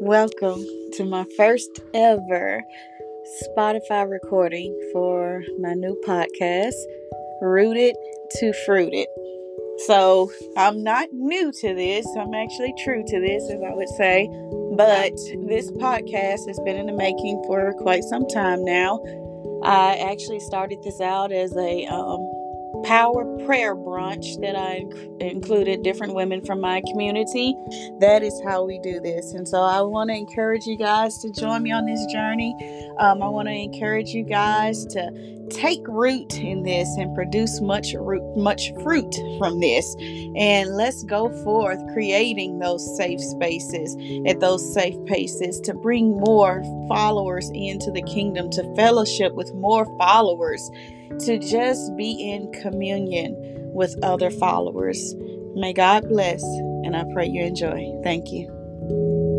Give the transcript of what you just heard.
Welcome to my first ever Spotify recording for my new podcast, Rooted to Fruited. So I'm not new to this, I'm actually true to this, as I would say. But this podcast has been in the making for quite some time now. I actually started this out as a um, power prayer brunch that I included different women from my community. That is how we do this. And so I want to encourage you guys to join me on this journey. Um, I want to encourage you guys to take root in this and produce much root, much fruit from this. And let's go forth creating those safe spaces at those safe paces to bring more followers into the kingdom, to fellowship with more followers to just be in communion with other followers. May God bless, and I pray you enjoy. Thank you.